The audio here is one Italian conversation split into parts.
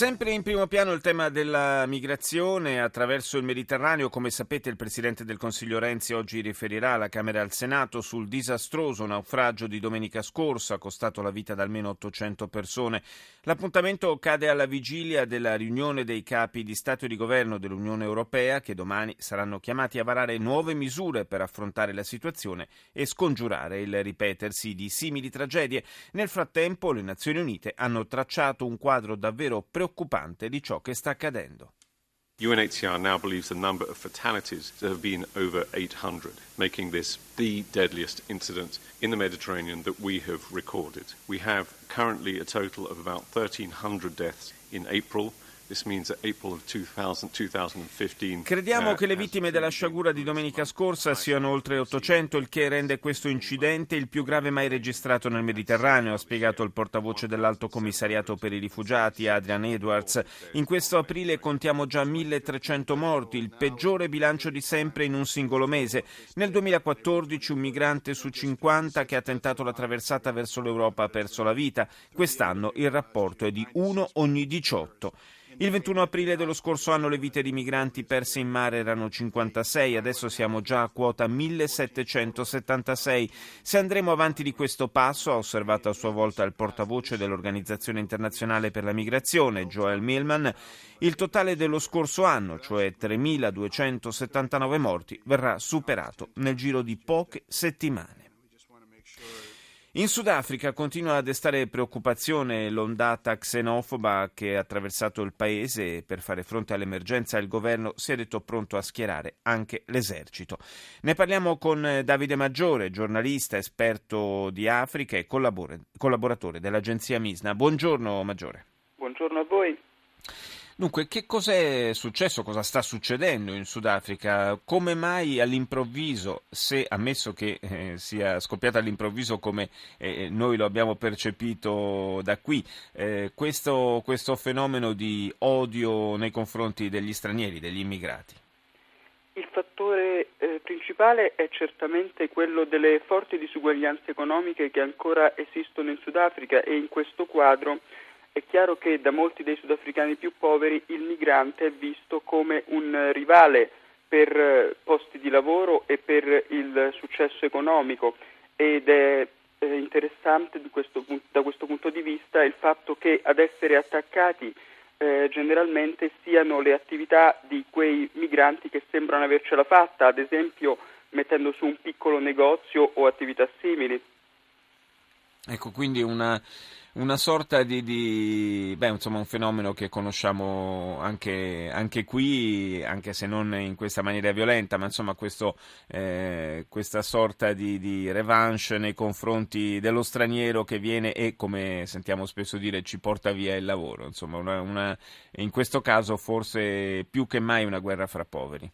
Sempre in primo piano il tema della migrazione attraverso il Mediterraneo. Come sapete il Presidente del Consiglio Renzi oggi riferirà alla Camera e al Senato sul disastroso naufragio di domenica scorsa, costato la vita ad almeno 800 persone. L'appuntamento cade alla vigilia della riunione dei capi di Stato e di Governo dell'Unione Europea che domani saranno chiamati a varare nuove misure per affrontare la situazione e scongiurare il ripetersi di simili tragedie. Nel frattempo le Nazioni Unite hanno tracciato un quadro davvero preoccupante preoccupante di ciò che sta accadendo. UNHCR now believes the number of fatalities to have been over 800, making this the deadliest incident in the Mediterranean that we have recorded. We have currently a total of about 1,300 deaths in April. Crediamo uh, che le vittime della sciagura di domenica scorsa siano oltre 800, il che rende questo incidente il più grave mai registrato nel Mediterraneo, ha spiegato il portavoce dell'Alto Commissariato per i Rifugiati, Adrian Edwards. In questo aprile contiamo già 1300 morti, il peggiore bilancio di sempre in un singolo mese. Nel 2014 un migrante su 50 che ha tentato la traversata verso l'Europa ha perso la vita. Quest'anno il rapporto è di 1 ogni 18. Il 21 aprile dello scorso anno le vite di migranti perse in mare erano 56, adesso siamo già a quota 1776. Se andremo avanti di questo passo, ha osservato a sua volta il portavoce dell'Organizzazione internazionale per la migrazione, Joel Millman, il totale dello scorso anno, cioè 3279 morti, verrà superato nel giro di poche settimane. In Sudafrica continua a destare preoccupazione l'ondata xenofoba che ha attraversato il paese e per fare fronte all'emergenza il governo si è detto pronto a schierare anche l'esercito. Ne parliamo con Davide Maggiore, giornalista, esperto di Africa e collaboratore dell'agenzia Misna. Buongiorno Maggiore. Buongiorno a voi. Dunque, che cos'è successo, cosa sta succedendo in Sudafrica? Come mai all'improvviso, se ammesso che eh, sia scoppiata all'improvviso come eh, noi lo abbiamo percepito da qui, eh, questo, questo fenomeno di odio nei confronti degli stranieri, degli immigrati? Il fattore eh, principale è certamente quello delle forti disuguaglianze economiche che ancora esistono in Sudafrica e in questo quadro è chiaro che da molti dei sudafricani più poveri il migrante è visto come un rivale per eh, posti di lavoro e per il successo economico ed è interessante questo, da questo punto di vista il fatto che ad essere attaccati eh, generalmente siano le attività di quei migranti che sembrano avercela fatta, ad esempio mettendo su un piccolo negozio o attività simili. Ecco, quindi una, una sorta di, di, beh, insomma, un fenomeno che conosciamo anche, anche, qui, anche se non in questa maniera violenta, ma insomma questo, eh, questa sorta di, di, revanche nei confronti dello straniero che viene e, come sentiamo spesso dire, ci porta via il lavoro. Insomma, una, una, in questo caso forse più che mai una guerra fra poveri.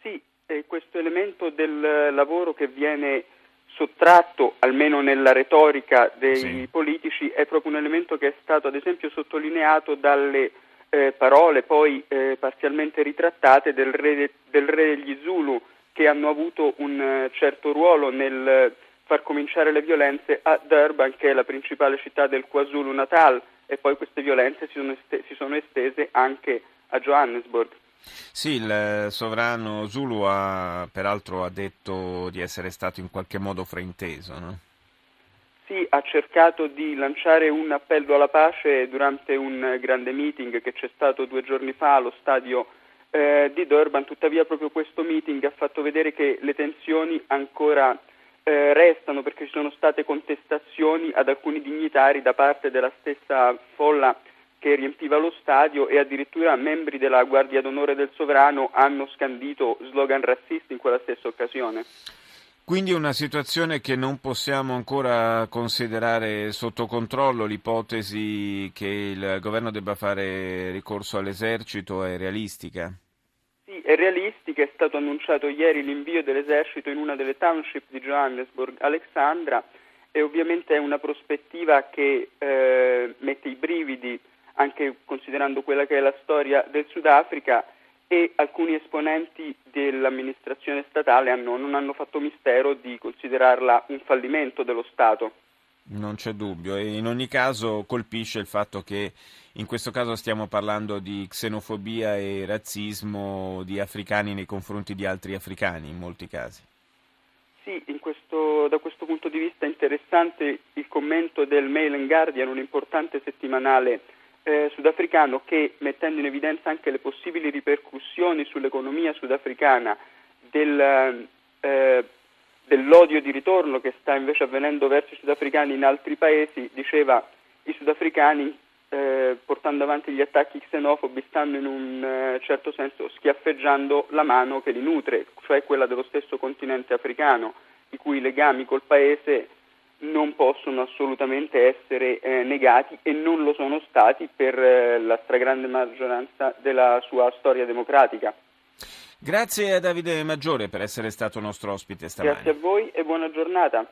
Sì, questo elemento del lavoro che viene sottratto, almeno nella retorica dei sì. politici, è proprio un elemento che è stato ad esempio sottolineato dalle eh, parole poi eh, parzialmente ritrattate del re, de, del re, degli Zulu che hanno avuto un uh, certo ruolo nel far cominciare le violenze a Durban che è la principale città del KwaZulu Natal e poi queste violenze si sono, est- si sono estese anche a Johannesburg. Sì, il sovrano Zulu ha, peraltro ha detto di essere stato in qualche modo frainteso, no? Sì, ha cercato di lanciare un appello alla pace durante un grande meeting che c'è stato due giorni fa allo stadio eh, di Durban, tuttavia proprio questo meeting ha fatto vedere che le tensioni ancora eh, restano perché ci sono state contestazioni ad alcuni dignitari da parte della stessa folla che riempiva lo stadio e addirittura membri della Guardia d'Onore del Sovrano hanno scandito slogan razzisti in quella stessa occasione. Quindi una situazione che non possiamo ancora considerare sotto controllo, l'ipotesi che il governo debba fare ricorso all'esercito è realistica? Sì, e realistica. È stato annunciato ieri l'invio dell'esercito in una delle township di Johannesburg, Alexandra, e ovviamente è una prospettiva che eh, mette i brividi anche considerando quella che è la storia del Sudafrica e alcuni esponenti dell'amministrazione statale hanno, non hanno fatto mistero di considerarla un fallimento dello Stato. Non c'è dubbio e in ogni caso colpisce il fatto che in questo caso stiamo parlando di xenofobia e razzismo di africani nei confronti di altri africani in molti casi. Sì, questo, da questo punto di vista è interessante il commento del Mail and Guardian, un importante settimanale eh, sudafricano che mettendo in evidenza anche le possibili ripercussioni sull'economia sudafricana del, eh, dell'odio di ritorno che sta invece avvenendo verso i sudafricani in altri paesi, diceva i sudafricani eh, portando avanti gli attacchi xenofobi stanno in un eh, certo senso schiaffeggiando la mano che li nutre, cioè quella dello stesso continente africano, i cui legami col paese non possono assolutamente essere eh, negati e non lo sono stati per eh, la stragrande maggioranza della sua storia democratica. Grazie a Davide Maggiore per essere stato nostro ospite stamani. Grazie a voi e buona giornata.